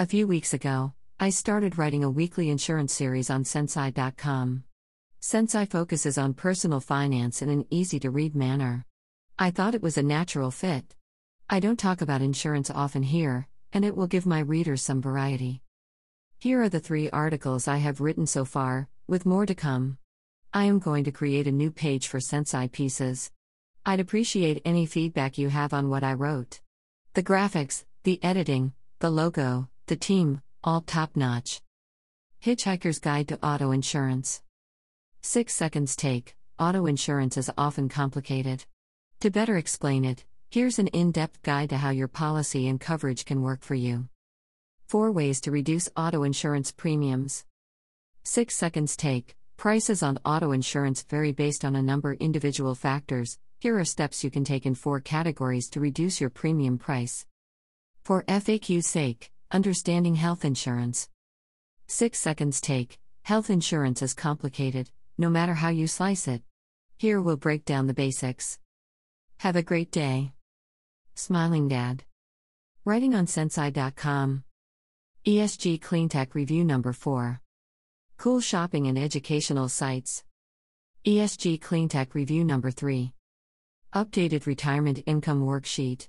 A few weeks ago, I started writing a weekly insurance series on Centsai.com. Centsai focuses on personal finance in an easy to read manner. I thought it was a natural fit. I don't talk about insurance often here, and it will give my readers some variety. Here are the three articles I have written so far, with more to come. I am going to create a new page for Centsai pieces. I'd appreciate any feedback you have on what I wrote. The graphics, the editing, the logo, the team, all top notch. Hitchhiker's Guide to Auto Insurance. 6 seconds take Auto insurance is often complicated. To better explain it, here's an in depth guide to how your policy and coverage can work for you. 4 ways to reduce auto insurance premiums. 6 seconds take Prices on auto insurance vary based on a number of individual factors, here are steps you can take in four categories to reduce your premium price. For FAQ's sake, understanding health insurance. 6 seconds take Health insurance is complicated, no matter how you slice it. Here we'll break down the basics. Have a great day. Smiling Dad. Writing on Centsai.com. ESG Cleantech Review Number 4. Cool shopping and educational sites. ESG Cleantech Review Number 3. Updated Retirement Income Worksheet.